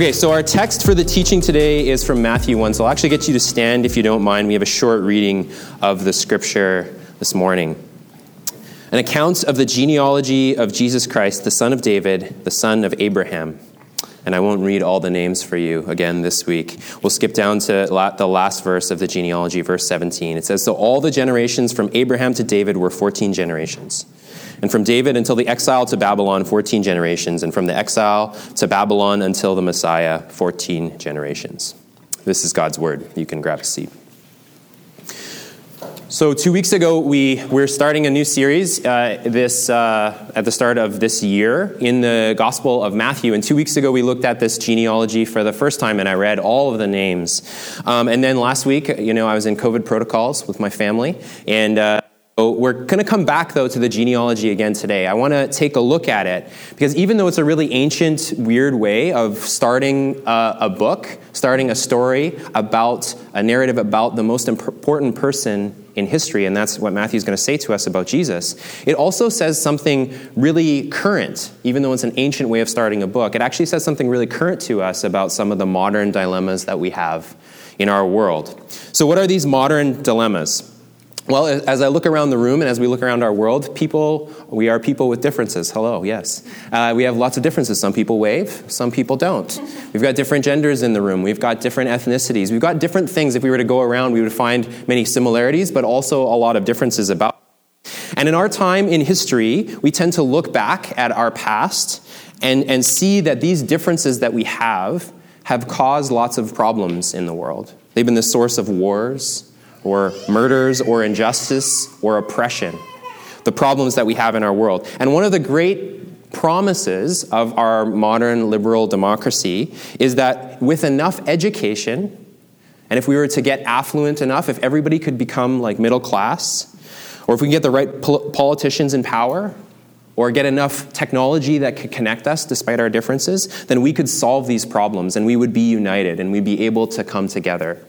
Okay, so our text for the teaching today is from Matthew 1. So I'll actually get you to stand if you don't mind. We have a short reading of the scripture this morning. An account of the genealogy of Jesus Christ, the son of David, the son of Abraham. And I won't read all the names for you again this week. We'll skip down to the last verse of the genealogy, verse 17. It says So all the generations from Abraham to David were 14 generations. And from David until the exile to Babylon, 14 generations. And from the exile to Babylon until the Messiah, 14 generations. This is God's word. You can grab a seat. So two weeks ago, we we're starting a new series uh, this uh, at the start of this year in the Gospel of Matthew. And two weeks ago, we looked at this genealogy for the first time, and I read all of the names. Um, and then last week, you know, I was in COVID protocols with my family, and. Uh, we're going to come back, though, to the genealogy again today. I want to take a look at it because even though it's a really ancient, weird way of starting a, a book, starting a story about a narrative about the most important person in history, and that's what Matthew's going to say to us about Jesus, it also says something really current, even though it's an ancient way of starting a book. It actually says something really current to us about some of the modern dilemmas that we have in our world. So, what are these modern dilemmas? Well, as I look around the room and as we look around our world, people, we are people with differences. Hello, yes. Uh, we have lots of differences. Some people wave, some people don't. We've got different genders in the room. We've got different ethnicities. We've got different things. If we were to go around, we would find many similarities, but also a lot of differences about. And in our time in history, we tend to look back at our past and, and see that these differences that we have have caused lots of problems in the world. They've been the source of wars or murders or injustice or oppression, the problems that we have in our world. And one of the great promises of our modern liberal democracy is that with enough education, and if we were to get affluent enough, if everybody could become like middle class, or if we can get the right pol- politicians in power, or get enough technology that could connect us despite our differences, then we could solve these problems and we would be united and we'd be able to come together.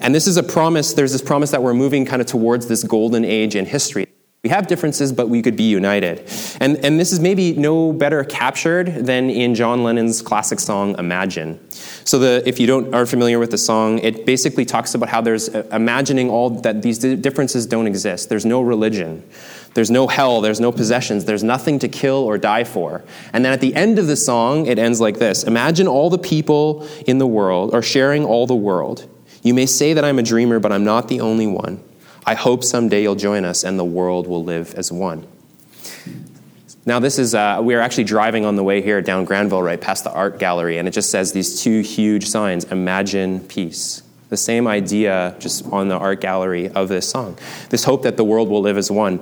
And this is a promise, there's this promise that we're moving kind of towards this golden age in history. We have differences, but we could be united. And, and this is maybe no better captured than in John Lennon's classic song, Imagine. So, the, if you don't, are familiar with the song, it basically talks about how there's uh, imagining all that these differences don't exist. There's no religion, there's no hell, there's no possessions, there's nothing to kill or die for. And then at the end of the song, it ends like this Imagine all the people in the world, are sharing all the world. You may say that I'm a dreamer, but I'm not the only one. I hope someday you'll join us and the world will live as one. Now, this is, uh, we are actually driving on the way here down Granville, right past the art gallery, and it just says these two huge signs Imagine peace. The same idea just on the art gallery of this song. This hope that the world will live as one.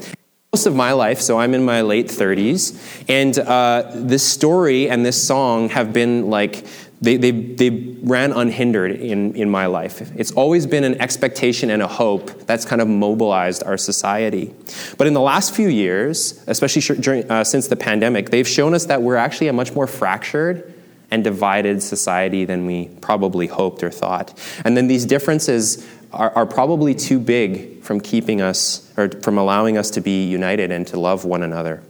Most of my life, so I'm in my late 30s, and uh, this story and this song have been like they, they, they ran unhindered in, in my life. It's always been an expectation and a hope that's kind of mobilized our society. But in the last few years, especially during, uh, since the pandemic, they've shown us that we're actually a much more fractured and divided society than we probably hoped or thought. And then these differences are, are probably too big from keeping us or from allowing us to be united and to love one another.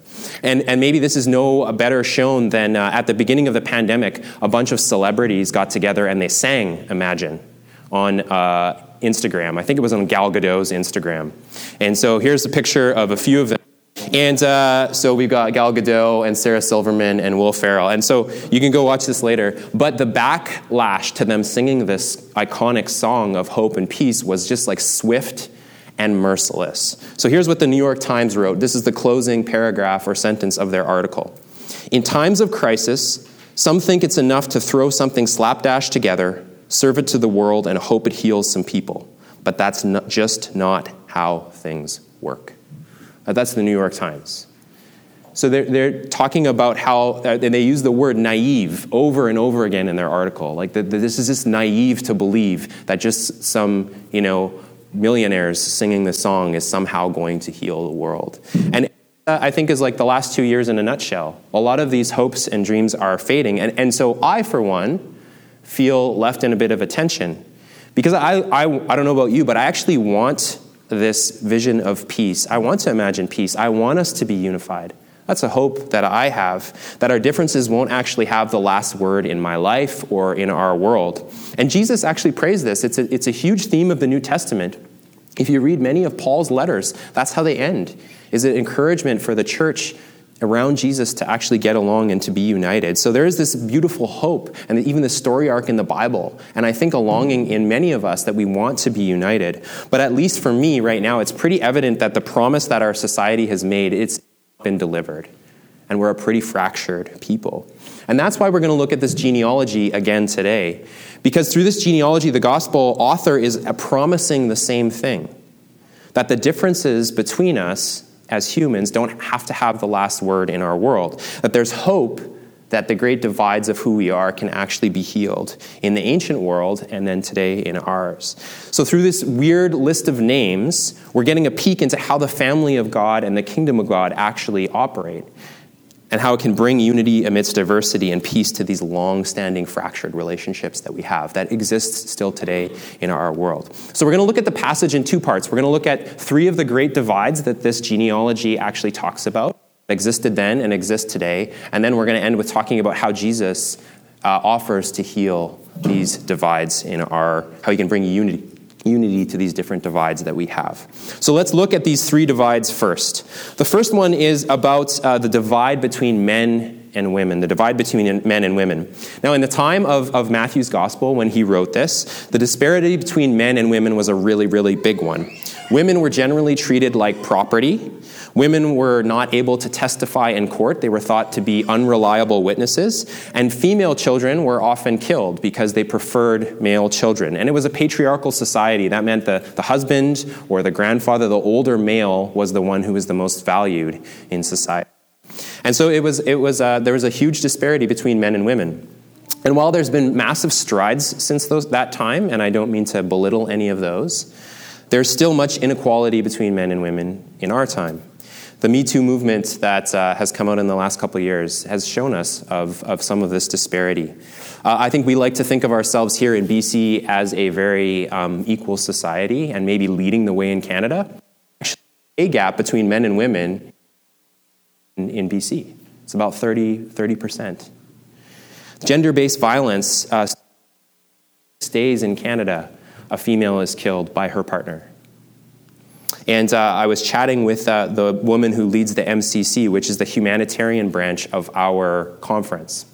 And, and maybe this is no better shown than uh, at the beginning of the pandemic, a bunch of celebrities got together and they sang Imagine on uh, Instagram. I think it was on Gal Gadot's Instagram. And so here's a picture of a few of them. And uh, so we've got Gal Gadot and Sarah Silverman and Will Ferrell. And so you can go watch this later. But the backlash to them singing this iconic song of hope and peace was just like swift and merciless. So here's what the New York Times wrote. This is the closing paragraph or sentence of their article. In times of crisis, some think it's enough to throw something slapdash together, serve it to the world, and hope it heals some people. But that's not, just not how things work. Uh, that's the New York Times. So they're, they're talking about how, uh, and they use the word naive over and over again in their article. Like the, the, this is just naive to believe that just some, you know, millionaires singing this song is somehow going to heal the world. And I think is like the last two years in a nutshell. A lot of these hopes and dreams are fading. And, and so I, for one, feel left in a bit of a tension. Because I, I, I don't know about you, but I actually want this vision of peace. I want to imagine peace. I want us to be unified. That's a hope that I have, that our differences won't actually have the last word in my life or in our world. And Jesus actually prays this. It's a, it's a huge theme of the New Testament. If you read many of Paul's letters, that's how they end. Is it encouragement for the church around Jesus to actually get along and to be united. So there is this beautiful hope and even the story arc in the Bible. And I think a longing in many of us that we want to be united. But at least for me right now, it's pretty evident that the promise that our society has made, it's been delivered. And we're a pretty fractured people. And that's why we're going to look at this genealogy again today. Because through this genealogy, the gospel author is promising the same thing that the differences between us as humans don't have to have the last word in our world. That there's hope that the great divides of who we are can actually be healed in the ancient world and then today in ours. So, through this weird list of names, we're getting a peek into how the family of God and the kingdom of God actually operate and how it can bring unity amidst diversity and peace to these long standing fractured relationships that we have that exist still today in our world. So, we're going to look at the passage in two parts. We're going to look at three of the great divides that this genealogy actually talks about, existed then and exist today. And then we're going to end with talking about how Jesus uh, offers to heal these divides in our, how he can bring unity unity to these different divides that we have. So let's look at these three divides first. The first one is about uh, the divide between men and women, the divide between men and women. Now, in the time of, of Matthew's gospel, when he wrote this, the disparity between men and women was a really, really big one. Women were generally treated like property. Women were not able to testify in court. They were thought to be unreliable witnesses. And female children were often killed because they preferred male children. And it was a patriarchal society. That meant the, the husband or the grandfather, the older male, was the one who was the most valued in society. And so it was, it was, uh, there was a huge disparity between men and women. And while there's been massive strides since those, that time, and I don't mean to belittle any of those, there's still much inequality between men and women in our time. The Me Too movement that uh, has come out in the last couple years has shown us of, of some of this disparity. Uh, I think we like to think of ourselves here in BC as a very um, equal society and maybe leading the way in Canada. Actually, a gap between men and women in, in BC. It's about 30, 30%. Gender based violence uh, stays in Canada. A female is killed by her partner. And uh, I was chatting with uh, the woman who leads the MCC, which is the humanitarian branch of our conference.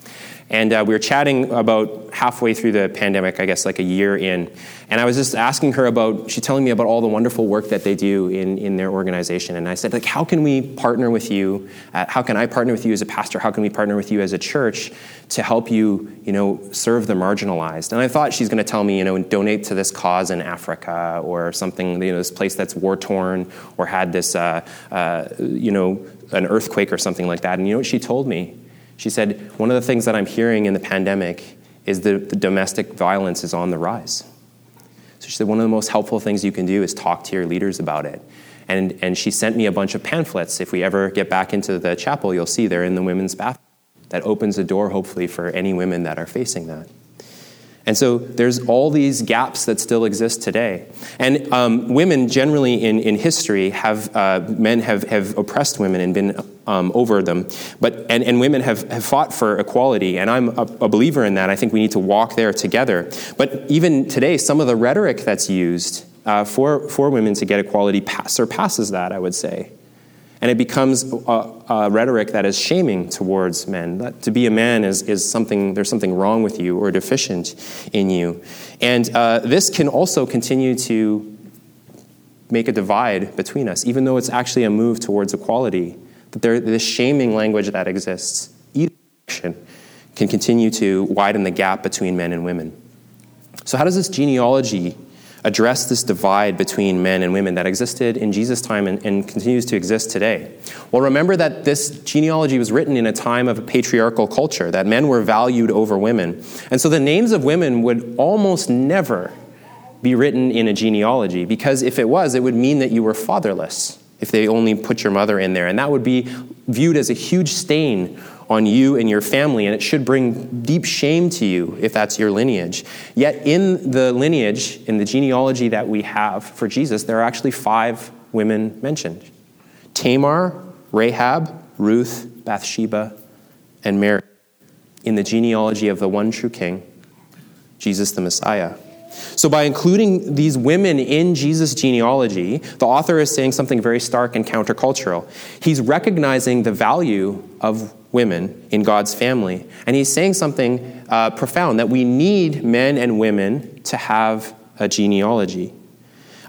And uh, we were chatting about halfway through the pandemic, I guess like a year in. And I was just asking her about, she's telling me about all the wonderful work that they do in, in their organization. And I said, like, how can we partner with you? Uh, how can I partner with you as a pastor? How can we partner with you as a church to help you, you know, serve the marginalized? And I thought she's going to tell me, you know, donate to this cause in Africa or something, you know, this place that's war torn or had this, uh, uh, you know, an earthquake or something like that. And you know what she told me? She said, One of the things that I'm hearing in the pandemic is that the domestic violence is on the rise. So she said, One of the most helpful things you can do is talk to your leaders about it. And, and she sent me a bunch of pamphlets. If we ever get back into the chapel, you'll see they're in the women's bathroom. That opens a door, hopefully, for any women that are facing that. And so there's all these gaps that still exist today. And um, women generally in, in history have, uh, men have, have oppressed women and been um, over them. But, and, and women have, have fought for equality. And I'm a, a believer in that. I think we need to walk there together. But even today, some of the rhetoric that's used uh, for, for women to get equality surpasses that, I would say. And it becomes a, a, rhetoric that is shaming towards men. That to be a man is, is something, there's something wrong with you or deficient in you. And uh, this can also continue to make a divide between us, even though it's actually a move towards equality. That there, this shaming language that exists, either can continue to widen the gap between men and women. So, how does this genealogy address this divide between men and women that existed in Jesus' time and, and, continues to exist today? Well, remember that this genealogy was written in a time of a patriarchal culture, that men were valued over women. And so the names of women would almost never be written in a genealogy, because if it was, it would mean that you were fatherless if they only put your mother in there. And that would be viewed as a huge stain on you and your family, and it should bring deep shame to you if that's your lineage. Yet, in the lineage, in the genealogy that we have for Jesus, there are actually five women mentioned Tamar, Rahab, Ruth, Bathsheba, and Mary in the genealogy of the one true king, Jesus the Messiah. So, by including these women in Jesus' genealogy, the author is saying something very stark and countercultural. He's recognizing the value of women in God's family, and he's saying something uh, profound that we need men and women to have a genealogy.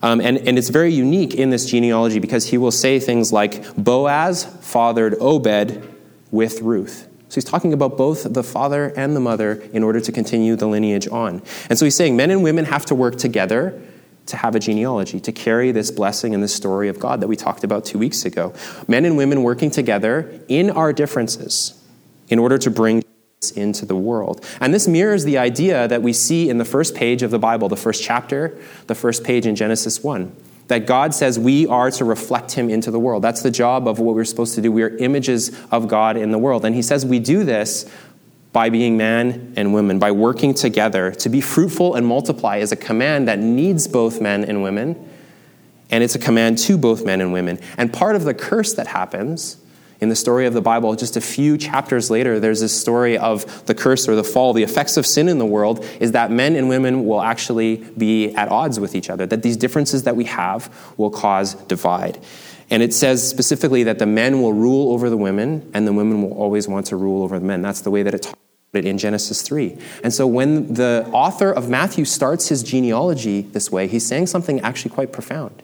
Um, and, and it's very unique in this genealogy because he will say things like Boaz fathered Obed with Ruth. So he's talking about both the father and the mother in order to continue the lineage on. And so he's saying men and women have to work together to have a genealogy, to carry this blessing and this story of God that we talked about two weeks ago. Men and women working together in our differences in order to bring this into the world. And this mirrors the idea that we see in the first page of the Bible, the first chapter, the first page in Genesis 1 that God says we are to reflect Him into the world. That's the job of what we're supposed to do. We are images of God in the world. And He says we do this by being man and women, by working together. To be fruitful and multiply is a command that needs both men and women, and it's a command to both men and women. And part of the curse that happens in the story of the Bible, just a few chapters later, there's this story of the curse or the fall. The effects of sin in the world is that men and women will actually be at odds with each other, that these differences that we have will cause divide. And it says specifically that the men will rule over the women, and the women will always want to rule over the men. That's the way that it talks about it in Genesis 3. And so when the author of Matthew starts his genealogy this way, he's saying something actually quite profound.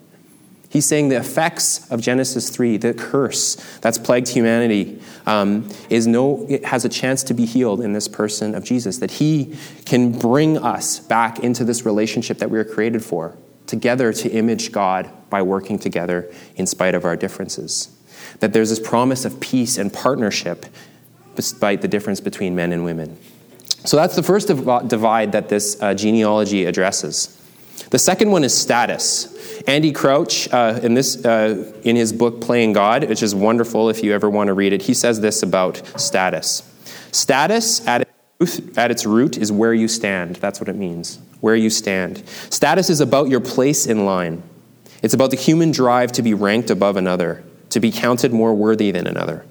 He's saying the effects of Genesis 3, the curse that's plagued humanity, um, is no, it has a chance to be healed in this person of Jesus, that he can bring us back into this relationship that we were created for, together to image God by working together in spite of our differences. That there's this promise of peace and partnership despite the difference between men and women. So that's the first divide that this uh, genealogy addresses. The second one is status. Andy Crouch, uh, in, this, uh, in his book Playing God, which is wonderful if you ever want to read it, he says this about status. Status at at its root is where you stand. That's what it means. Where you stand. Status is about your place in line. It's about the human drive to be ranked above another, to be counted more worthy than another.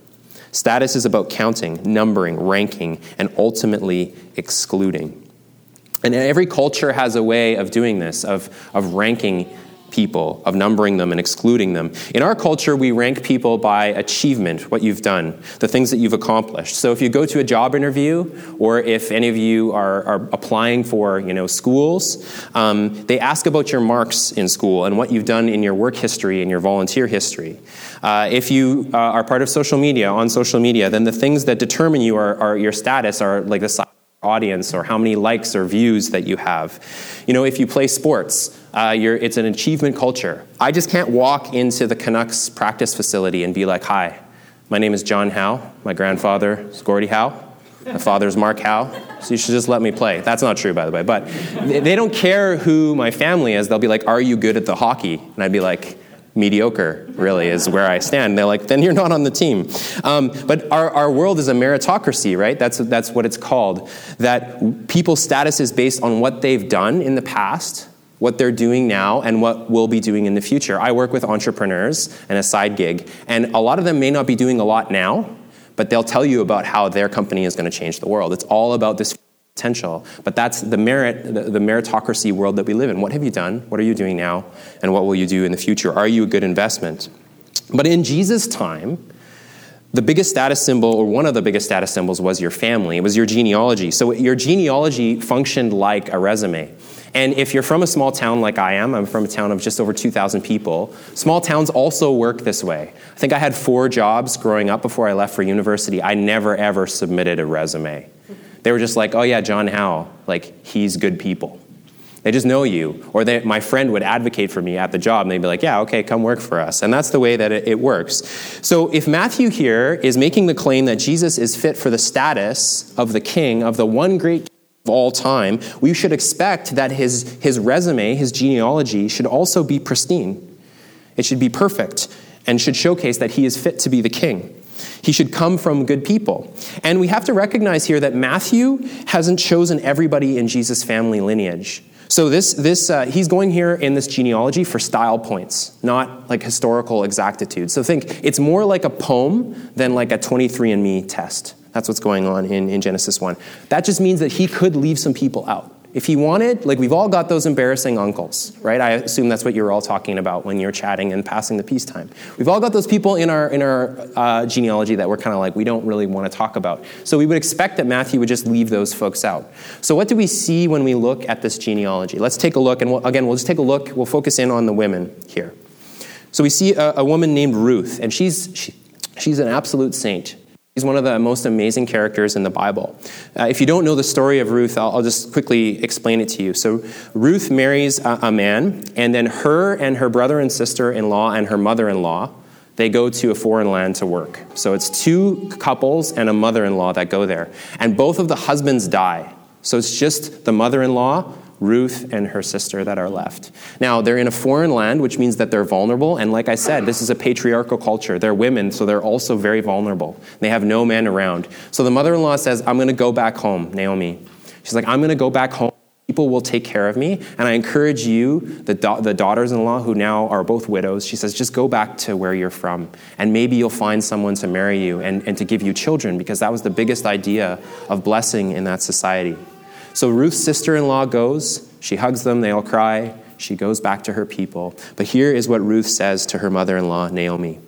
Status is about counting, numbering, ranking, and ultimately excluding. And every culture has a way of doing this, of, of ranking people, of numbering them and excluding them. In our culture, we rank people by achievement, what you've done, the things that you've accomplished. So if you go to a job interview, or if any of you are, are applying for you know, schools, um, they ask about your marks in school and what you've done in your work history and your volunteer history. Uh, if you uh, are part of social media, on social media, then the things that determine you are, are your status are like the size audience or how many likes or views that you have. You know, if you play sports, uh, it's an achievement culture. I just can't walk into the Canucks practice facility and be like, hi, my name is John Howe. My grandfather is Gordie Howe. My father's Mark Howe. So you should just let me play. That's not true, by the way. But they don't care who my family is. They'll be like, are you good at the hockey? And I'd be like, mediocre, really, is where I stand. They're like, then you're not on the team. Um, but our, our world is a meritocracy, right? That's, that's what it's called. That people's status is based on what they've done in the past, what they're doing now, and what we'll be doing in the future. I work with entrepreneurs and a side gig, and a lot of them may not be doing a lot now, but they'll tell you about how their company is going to change the world. It's all about this potential. But that's the merit, the, the, meritocracy world that we live in. What have you done? What are you doing now? And what will you do in the future? Are you a good investment? But in Jesus' time, the biggest status symbol, or one of the biggest status symbols, was your family. It was your genealogy. So your genealogy functioned like a resume. And if you're from a small town like I am, I'm from a town of just over 2,000 people, small towns also work this way. I think I had four jobs growing up before I left for university. I never, ever submitted a resume. They were just like, oh yeah, John Howe, like he's good people. They just know you. Or they, my friend would advocate for me at the job, and they'd be like, yeah, okay, come work for us. And that's the way that it, it works. So if Matthew here is making the claim that Jesus is fit for the status of the king, of the one great of all time, we should expect that his, his resume, his genealogy, should also be pristine. It should be perfect and should showcase that he is fit to be the king. He should come from good people. And we have to recognize here that Matthew hasn't chosen everybody in Jesus' family lineage. So this, this uh, he's going here in this genealogy for style points, not like historical exactitude. So think it's more like a poem than like a 23andMe test. That's what's going on in, in Genesis 1. That just means that he could leave some people out. If he wanted, like we've all got those embarrassing uncles, right? I assume that's what you're all talking about when you're chatting and passing the peacetime. We've all got those people in our in our uh, genealogy that we're kind of like we don't really want to talk about. So we would expect that Matthew would just leave those folks out. So what do we see when we look at this genealogy? Let's take a look, and we'll, again, we'll just take a look. We'll focus in on the women here. So we see a, a woman named Ruth, and she's she, she's an absolute saint. He's one of the most amazing characters in the Bible. Uh, if you don't know the story of Ruth, I'll, I'll, just quickly explain it to you. So, Ruth marries a, a man, and then her and her brother and sister in law and her mother in law they go to a foreign land to work. So it's two couples and a mother in law that go there. And both of the husbands die. So it's just the mother in law Ruth and her sister that are left. Now, they're in a foreign land, which means that they're vulnerable. And like I said, this is a patriarchal culture. They're women, so they're also very vulnerable. They have no men around. So the mother in law says, I'm going to go back home, Naomi. She's like, I'm going to go back home. People will take care of me. And I encourage you, the, da- the daughters in law who now are both widows, she says, just go back to where you're from. And maybe you'll find someone to marry you and, and to give you children, because that was the biggest idea of blessing in that society. So Ruth's sister in law goes, she hugs them, they all cry. She goes back to her people. But here is what Ruth says to her mother in law, Naomi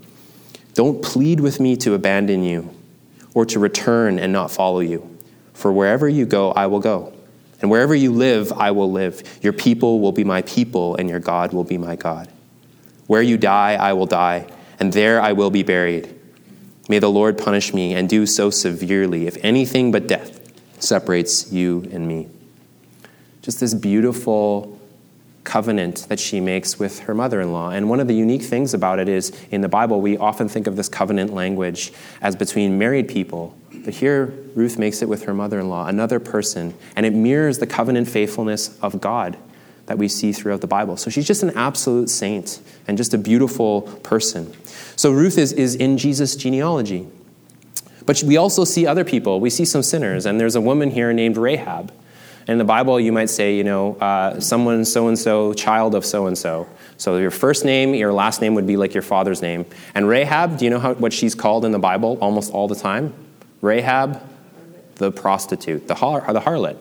Don't plead with me to abandon you or to return and not follow you. For wherever you go, I will go. And wherever you live, I will live. Your people will be my people, and your God will be my God. Where you die, I will die, and there I will be buried. May the Lord punish me and do so severely, if anything but death separates you and me. Just this beautiful covenant that she makes with her mother in law. And one of the unique things about it is in the Bible, we often think of this covenant language as between married people. But here, Ruth makes it with her mother in law, another person, and it mirrors the covenant faithfulness of God that we see throughout the Bible. So she's just an absolute saint and just a beautiful person. So Ruth is, is in Jesus' genealogy. But we also see other people. We see some sinners, and there's a woman here named Rahab. In the Bible, you might say, you know, uh, someone so and so, child of so and so. So your first name, your last name would be like your father's name. And Rahab, do you know how, what she's called in the Bible almost all the time? Rahab, the prostitute, the, har- the harlot.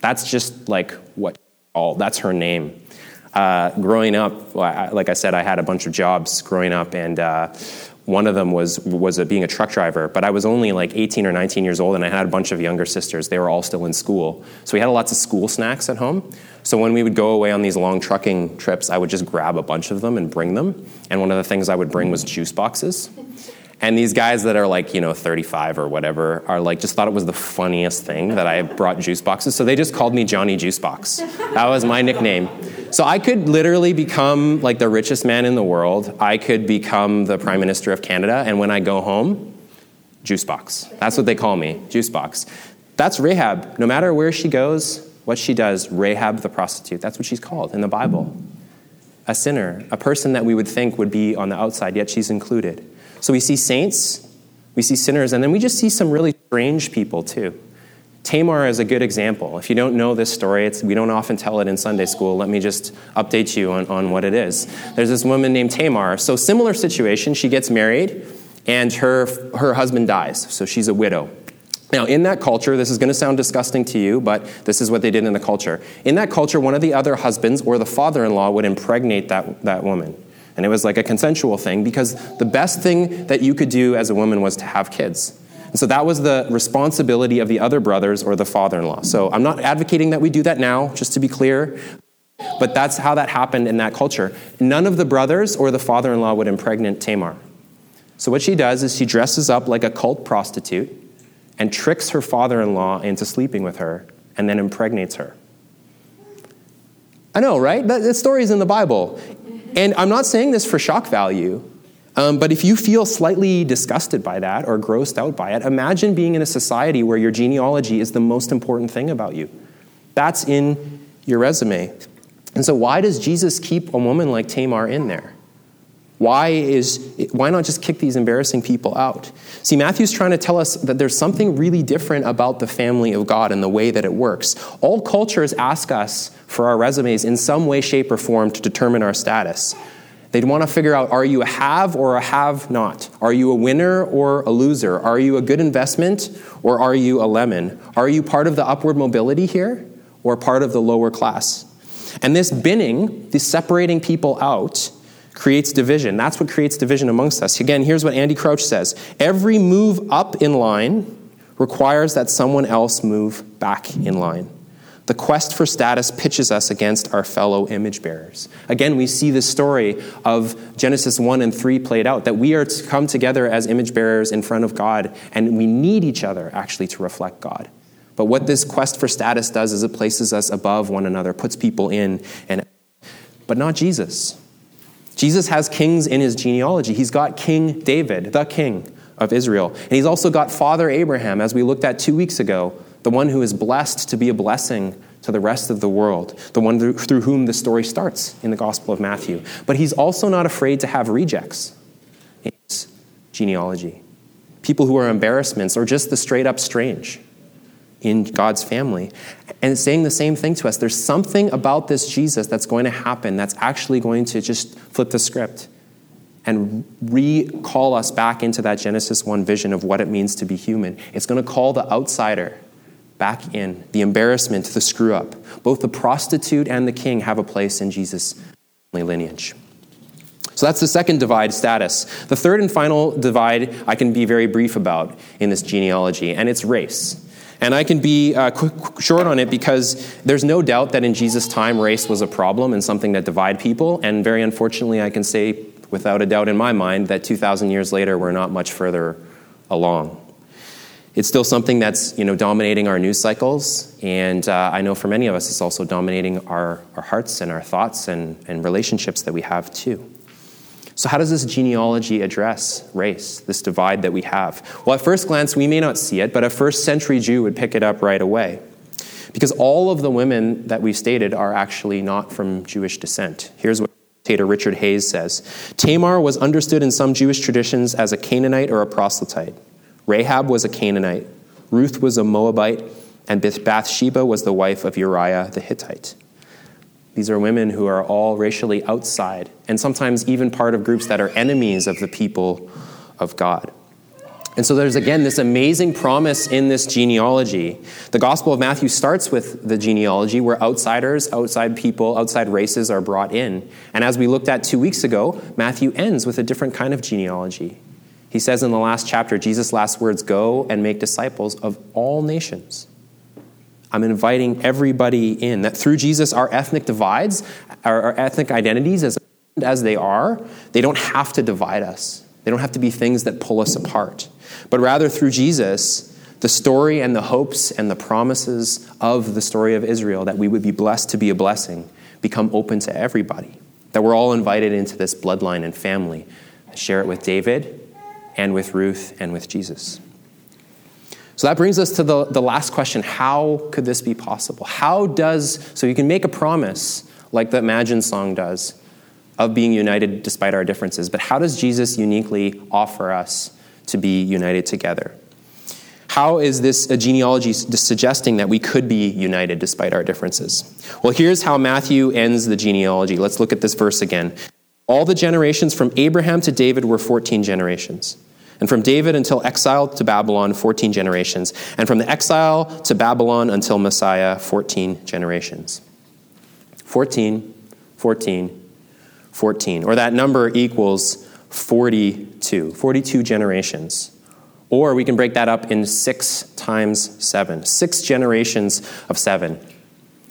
That's just like what all, that's her name. Uh, growing up, like I said, I had a bunch of jobs growing up, and uh, one of them was was a, being a truck driver, but I was only like 18 or 19 years old, and I had a bunch of younger sisters. They were all still in school, so we had lots of school snacks at home. So when we would go away on these long trucking trips, I would just grab a bunch of them and bring them. And one of the things I would bring was juice boxes. And these guys that are like, you know, 35 or whatever are like, just thought it was the funniest thing that I brought juice boxes. So they just called me Johnny Juice Box. That was my nickname. So I could literally become like the richest man in the world. I could become the prime minister of Canada. And when I go home, juice box. That's what they call me, juice box. That's Rahab. No matter where she goes, what she does, Rahab the prostitute. That's what she's called in the Bible. A sinner, a person that we would think would be on the outside, yet she's included. So we see saints, we see sinners, and then we just see some really strange people too. Tamar is a good example. If you don't know this story, we don't often tell it in Sunday school. Let me just update you on, on what it is. There's this woman named Tamar. So, similar situation. She gets married, and her, her husband dies. So, she's a widow. Now, in that culture, this is going to sound disgusting to you, but this is what they did in the culture. In that culture, one of the other husbands or the father in law would impregnate that, that woman. And it was like a consensual thing because the best thing that you could do as a woman was to have kids. And so that was the responsibility of the other brothers or the father in law. So I'm not advocating that we do that now, just to be clear, but that's how that happened in that culture. None of the brothers or the father in law would impregnate Tamar. So what she does is she dresses up like a cult prostitute and tricks her father in law into sleeping with her and then impregnates her. I know, right? That, story is in the Bible. And I'm not saying this for shock value, um, but if you feel slightly disgusted by that or grossed out by it, imagine being in a society where your genealogy is the most important thing about you. That's in your resume. And so, why does Jesus keep a woman like Tamar in there? Why, is, why not just kick these embarrassing people out? See, Matthew's trying to tell us that there's something really different about the family of God and the way that it works. All cultures ask us for our resumes in some way, shape, or form to determine our status. They'd want to figure out are you a have or a have not? Are you a winner or a loser? Are you a good investment or are you a lemon? Are you part of the upward mobility here or part of the lower class? And this binning, this separating people out, creates division. That's what creates division amongst us. Again, here's what Andy Crouch says Every move up in line requires that someone else move back in line. The quest for status pitches us against our fellow image bearers. Again, we see the story of Genesis 1 and 3 played out that we are to come together as image bearers in front of God, and we need each other actually to reflect God. But what this quest for status does is it places us above one another, puts people in, and but not Jesus. Jesus has kings in his genealogy. He's got King David, the king of Israel. And he's also got Father Abraham, as we looked at two weeks ago, the one who is blessed to be a blessing to the rest of the world, the one through whom the story starts in the Gospel of Matthew. But he's also not afraid to have rejects in his genealogy people who are embarrassments or just the straight up strange in God's family. And saying the same thing to us. There's something about this Jesus that's going to happen that's actually going to just flip the script and recall us back into that Genesis 1 vision of what it means to be human. It's going to call the outsider back in, the embarrassment, the screw up. Both the prostitute and the king have a place in Jesus' lineage. So that's the second divide status. The third and final divide I can be very brief about in this genealogy, and it's race. And I can be uh, quick, short on it because there's no doubt that in Jesus' time, race was a problem and something that divided people. And very unfortunately, I can say without a doubt in my mind that 2,000 years later, we're not much further along. It's still something that's you know, dominating our news cycles, and uh, I know for many of us, it's also dominating our, our hearts and our thoughts and, and relationships that we have too. So, how does this genealogy address race, this divide that we have? Well, at first glance, we may not see it, but a first century Jew would pick it up right away. Because all of the women that we've stated are actually not from Jewish descent. Here's what commentator Richard Hays says Tamar was understood in some Jewish traditions as a Canaanite or a proselyte. Rahab was a Canaanite. Ruth was a Moabite. And Bathsheba was the wife of Uriah the Hittite. These are women who are all racially outside, and sometimes even part of groups that are enemies of the people of God. And so there's again this amazing promise in this genealogy. The Gospel of Matthew starts with the genealogy where outsiders, outside people, outside races are brought in. And as we looked at two weeks ago, Matthew ends with a different kind of genealogy. He says in the last chapter, Jesus' last words go and make disciples of all nations. I'm inviting everybody in. That through Jesus, our ethnic divides, our, our ethnic identities, as, as they are, they don't have to divide us. They don't have to be things that pull us apart. But rather, through Jesus, the story and the hopes and the promises of the story of Israel, that we would be blessed to be a blessing, become open to everybody. That we're all invited into this bloodline and family. Share it with David and with Ruth and with Jesus. So that brings us to the, the last question how could this be possible? How does, so you can make a promise like the Imagine song does of being united despite our differences, but how does Jesus uniquely offer us to be united together? How is this a genealogy suggesting that we could be united despite our differences? Well, here's how Matthew ends the genealogy. Let's look at this verse again. All the generations from Abraham to David were 14 generations. And from David until exile to Babylon, 14 generations. And from the exile to Babylon until Messiah, 14 generations. 14, 14, 14. Or that number equals 42. 42 generations. Or we can break that up in six times seven. Six generations of seven.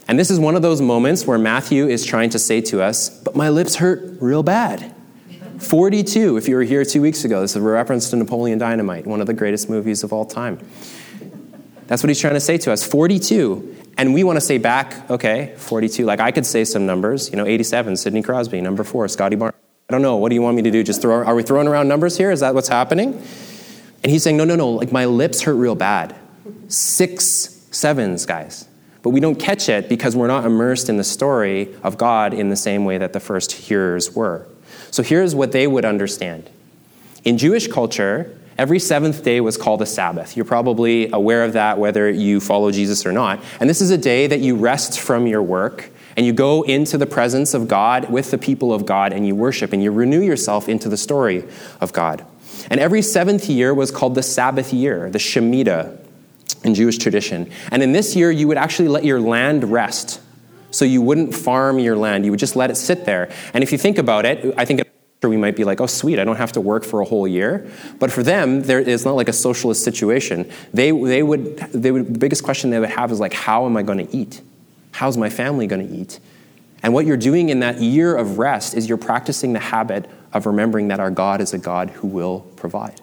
And this is one of those moments where Matthew is trying to say to us, but my lips hurt real bad. 42, if you were here two weeks ago, this is a reference to Napoleon Dynamite, one of the greatest movies of all time. That's what he's trying to say to us 42. And we want to say back, okay, 42. Like I could say some numbers, you know, 87, Sidney Crosby, number four, Scottie Barnes. I don't know. What do you want me to do? Just throw, are we throwing around numbers here? Is that what's happening? And he's saying, no, no, no, like my lips hurt real bad. Six sevens, guys. But we don't catch it because we're not immersed in the story of God in the same way that the first hearers were. So here's what they would understand. In Jewish culture, every seventh day was called a Sabbath. You're probably aware of that, whether you follow Jesus or not. And this is a day that you rest from your work and you go into the presence of God with the people of God and you worship and you renew yourself into the story of God. And every seventh year was called the Sabbath year, the Shemitah in Jewish tradition. And in this year, you would actually let your land rest. So you wouldn't farm your land, you would just let it sit there. And if you think about it, I think we might be like, oh, sweet, I don't have to work for a whole year. But for them, there, it's not like a socialist situation. They, they would, they would, the biggest question they would have is like, how am I going to eat? How's my family going to eat? And what you're doing in that year of rest is you're practicing the habit of remembering that our God is a God who will provide.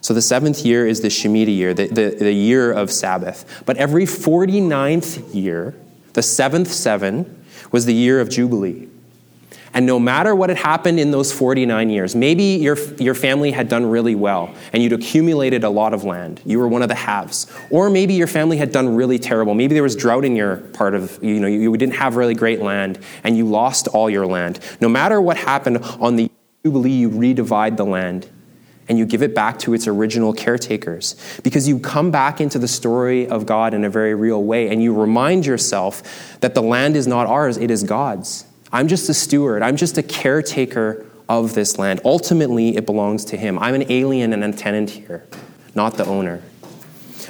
So the seventh year is the Shemitah year, the, the, the year of Sabbath. But every 49th year, the seventh seven, was the year of Jubilee. And no matter what had happened in those 49 years, maybe your, your family had done really well and you'd accumulated a lot of land. You were one of the haves. Or maybe your family had done really terrible. Maybe there was drought in your part of, you know, you didn't have really great land and you lost all your land. No matter what happened on the Jubilee, you redivide the land and you give it back to its original caretakers because you come back into the story of God in a very real way and you remind yourself that the land is not ours, it is God's. I'm just a steward, I'm just a caretaker of this land. Ultimately, it belongs to Him. I'm an alien and a tenant here, not the owner.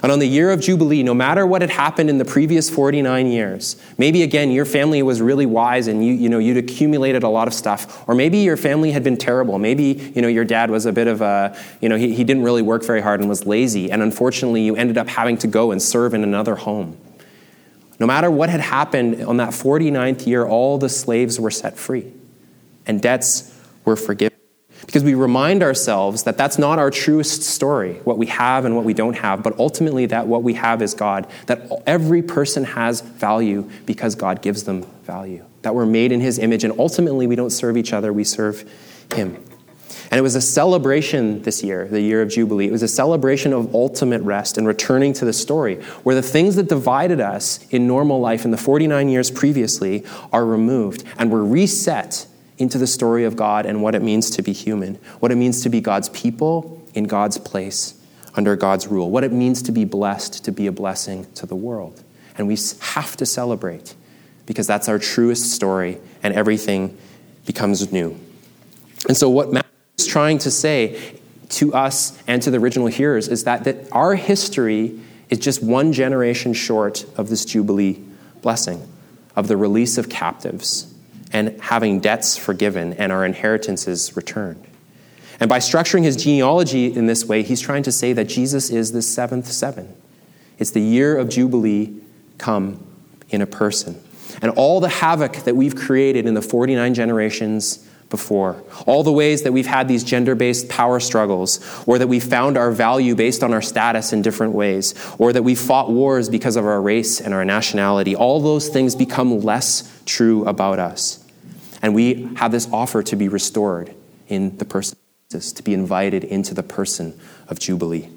And on the year of Jubilee, no matter what had happened in the previous 49 years, maybe again your family was really wise and you, you know, you'd accumulated a lot of stuff, or maybe your family had been terrible. Maybe you know, your dad was a bit of a, you know, he, he didn't really work very hard and was lazy, and unfortunately you ended up having to go and serve in another home. No matter what had happened on that 49th year, all the slaves were set free and debts were forgiven. Because we remind ourselves that that's not our truest story, what we have and what we don't have, but ultimately that what we have is God. That every person has value because God gives them value. That we're made in His image, and ultimately we don't serve each other, we serve Him. And it was a celebration this year, the year of Jubilee. It was a celebration of ultimate rest and returning to the story, where the things that divided us in normal life in the 49 years previously are removed and we're reset into the story of God and what it means to be human, what it means to be God's people in God's place under God's rule, what it means to be blessed, to be a blessing to the world. And we have to celebrate because that's our truest story and everything becomes new. And so, what Matthew is trying to say to us and to the original hearers is that, that our history is just one generation short of this Jubilee blessing, of the release of captives and having debts forgiven and our inheritances returned. And by structuring his genealogy in this way, he's trying to say that Jesus is the seventh seven. It's the year of Jubilee come in a person. And all the havoc that we've created in the 49 generations before. All the ways that we've had these gender based power struggles, or that we found our value based on our status in different ways, or that we fought wars because of our race and our nationality, all those things become less true about us. And we have this offer to be restored in the person of Jesus, to be invited into the person of Jubilee.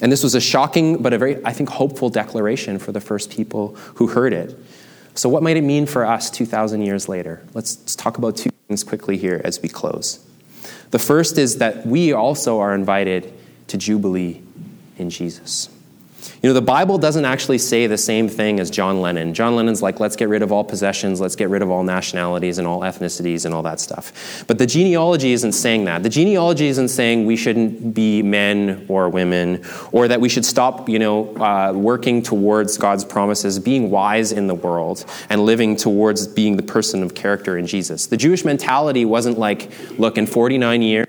And this was a shocking but a very, I think, hopeful declaration for the first people who heard it. So, what might it mean for us 2,000 years later? Let's, let's talk about two things quickly here as we close. The first is that we also are invited to Jubilee in Jesus. You know, the Bible doesn't actually say the same thing as John Lennon. John Lennon's like, let's get rid of all possessions, let's get rid of all nationalities and all ethnicities and all that stuff. But the genealogy isn't saying that. The genealogy isn't saying we shouldn't be men or women, or that we should stop, you know, uh, working towards God's promises, being wise in the world, and living towards being the person of character in Jesus. The Jewish mentality wasn't like, look, in 49 years,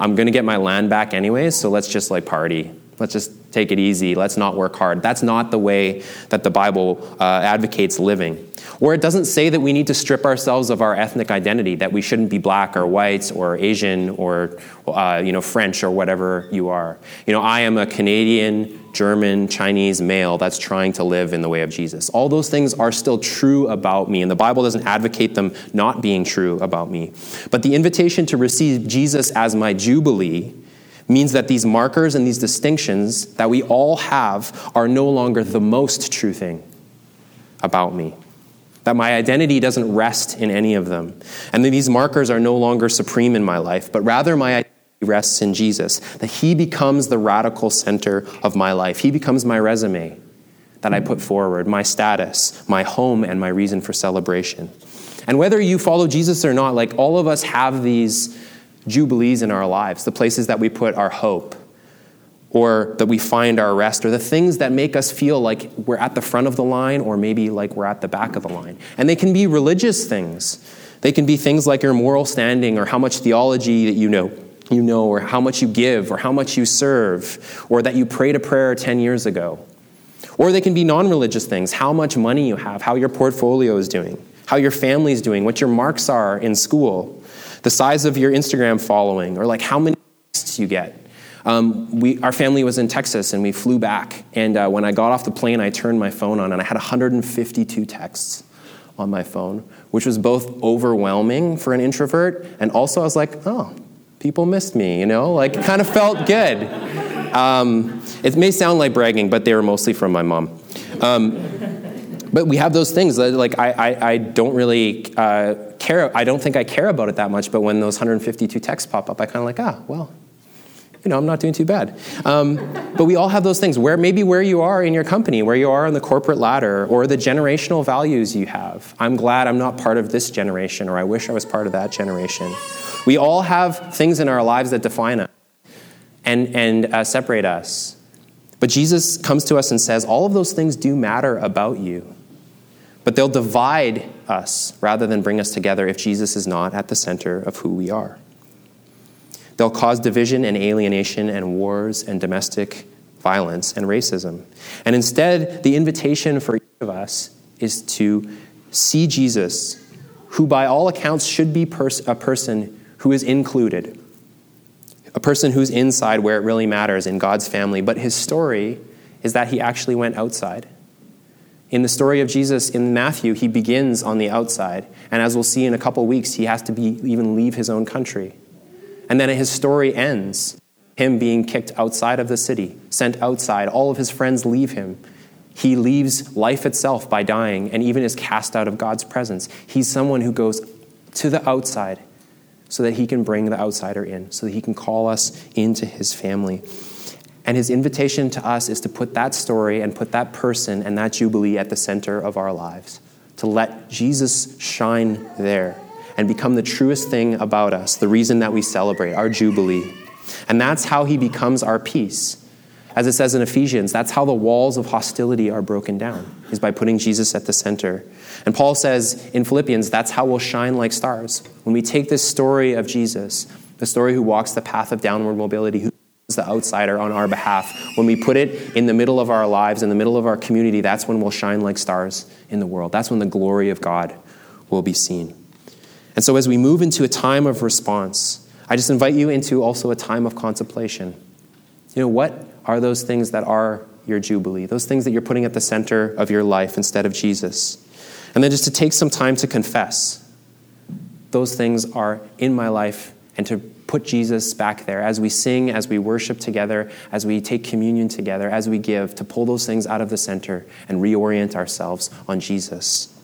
I'm going to get my land back anyways, so let's just like party Let's just take it easy. Let's not work hard. That's not the way that the Bible uh, advocates living. Or it doesn't say that we need to strip ourselves of our ethnic identity, that we shouldn't be black or white or Asian or uh, you know, French or whatever you are. You know, I am a Canadian, German, Chinese male that's trying to live in the way of Jesus. All those things are still true about me, and the Bible doesn't advocate them not being true about me. But the invitation to receive Jesus as my Jubilee means that these markers and these distinctions that we all have are no longer the most true thing about me. that my identity doesn't rest in any of them, and that these markers are no longer supreme in my life, but rather my identity rests in Jesus, that He becomes the radical center of my life. He becomes my resume that I put forward, my status, my home, and my reason for celebration. And whether you follow Jesus or not, like all of us have these jubilees in our lives, the places that we put our hope or that we find our rest, or the things that make us feel like we're at the front of the line or maybe like we're at the back of the line. And they can be religious things. They can be things like your moral standing or how much theology that you know, you know, or how much you give, or how much you serve, or that you prayed a prayer 10 years ago. Or they can be non religious things how much money you have, how your portfolio is doing, how your family is doing, what your marks are in school, the size of your Instagram following, or like how many texts you get. Um, we, our family was in Texas and we flew back. And uh, when I got off the plane, I turned my phone on and I had 152 texts on my phone, which was both overwhelming for an introvert and also I was like, oh, people missed me, you know? Like, it kind of felt good. Um, it may sound like bragging, but they were mostly from my mom. Um, but we have those things that, like, I, I, I don't really uh, care. I don't think I care about it that much, but when those 152 texts pop up, I kind of like, ah, well, you know, I'm not doing too bad. Um, but we all have those things where maybe where you are in your company, where you are on the corporate ladder, or the generational values you have. I'm glad I'm not part of this generation, or I wish I was part of that generation. We all have things in our lives that define us and, and uh, separate us. But Jesus comes to us and says, all of those things do matter about you. But they'll divide us rather than bring us together if Jesus is not at the center of who we are. They'll cause division and alienation and wars and domestic violence and racism. And instead, the invitation for each of us is to see Jesus, who by all accounts should be pers- a person who is included, a person who's inside where it really matters in God's family. But his story is that he actually went outside. In the story of Jesus in Matthew, he begins on the outside. And as we'll see in a couple weeks, he has to be, even leave his own country. And then his story ends him being kicked outside of the city, sent outside. All of his friends leave him. He leaves life itself by dying and even is cast out of God's presence. He's someone who goes to the outside so that he can bring the outsider in, so that he can call us into his family. And his invitation to us is to put that story and put that person and that jubilee at the center of our lives, to let Jesus shine there and become the truest thing about us, the reason that we celebrate, our Jubilee. And that's how he becomes our peace. As it says in Ephesians, that's how the walls of hostility are broken down, is by putting Jesus at the center. And Paul says in Philippians, that's how we'll shine like stars. When we take this story of Jesus, the story who walks the path of downward mobility, who the outsider on our behalf, when we put it in the middle of our lives, in the middle of our community, that's when we'll shine like stars in the world. That's when the glory of God will be seen. And so, as we move into a time of response, I just invite you into also a time of contemplation. You know, what are those things that are your Jubilee? Those things that you're putting at the center of your life instead of Jesus. And then just to take some time to confess those things are in my life and to put Jesus back there as we sing, as we worship together, as we take communion together, as we give, to pull those things out of the center and reorient ourselves on Jesus,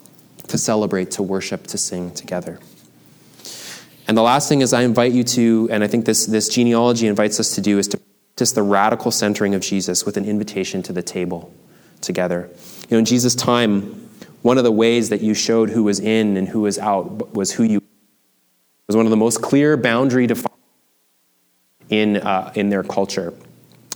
to celebrate, to worship, to sing together. And the last thing is I invite you to, and I think this, this genealogy invites us to do, is to practice the radical centering of Jesus with an invitation to the table together. You know, in Jesus' time, one of the ways that you showed who was in and who was out was who you was one of the most clear boundary defined in, uh, in their culture.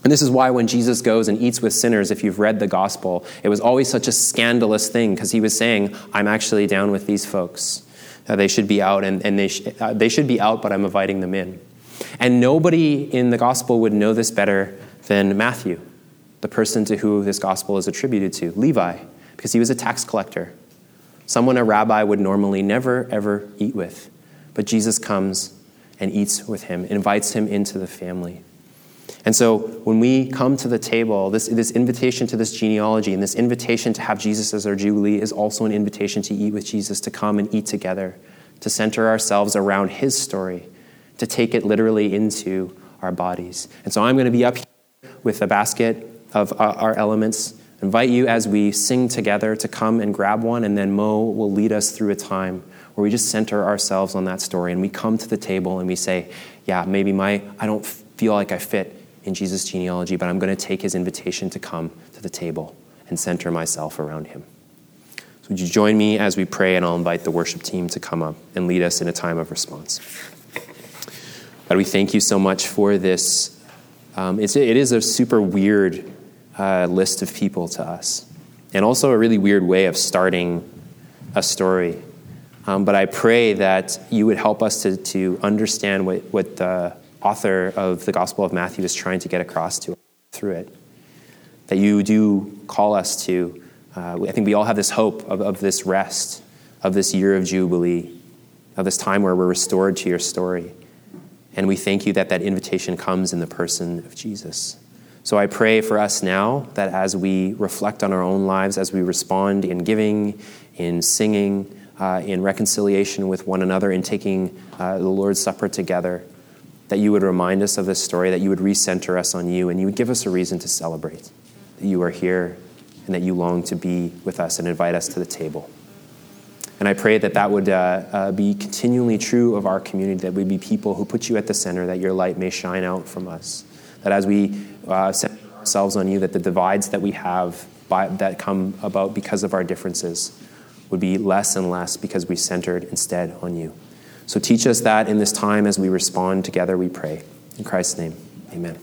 And this is why when Jesus goes and eats with sinners, if you've read the gospel, it was always such a scandalous thing because he was saying, I'm actually down with these folks. Uh, they should be out, and, and they, sh- uh, they should be out, but I'm inviting them in. And nobody in the gospel would know this better than Matthew, the person to who this gospel is attributed to, Levi, because he was a tax collector, someone a rabbi would normally never, ever eat with. But Jesus comes and eats with him, invites him into the family. And so when we come to the table, this, this invitation to this genealogy and this invitation to have Jesus as our Jubilee is also an invitation to eat with Jesus, to come and eat together, to center ourselves around his story, to take it literally into our bodies. And so I'm going to be up here with a basket of our elements invite you as we sing together to come and grab one, and then Mo will lead us through a time where we just center ourselves on that story and we come to the table and we say, Yeah, maybe my, I don't feel like I fit in Jesus' genealogy, but I'm going to take his invitation to come to the table and center myself around him. So, would you join me as we pray, and I'll invite the worship team to come up and lead us in a time of response. God, we thank you so much for this. Um, it's, it is a super weird uh, list of people to us, and also a really weird way of starting a story. Um, but I pray that you would help us to, to understand what, what the author of the Gospel of Matthew is trying to get across to through it. That you do call us to, uh, I think we all have this hope of, of this rest, of this year of Jubilee, of this time where we're restored to your story. And we thank you that that invitation comes in the person of Jesus. So I pray for us now that as we reflect on our own lives, as we respond in giving, in singing, uh, in reconciliation with one another, in taking uh, the Lord's Supper together, that you would remind us of this story, that you would recenter us on you, and you would give us a reason to celebrate that you are here and that you long to be with us and invite us to the table. And I pray that that would uh, uh, be continually true of our community, that we be people who put you at the center, that your light may shine out from us. That as we uh, set ourselves on you, that the divides that we have by, that come about because of our differences would be less and less because we centered instead on you. So teach us that in this time as we respond together, we pray. In Christ's name, amen.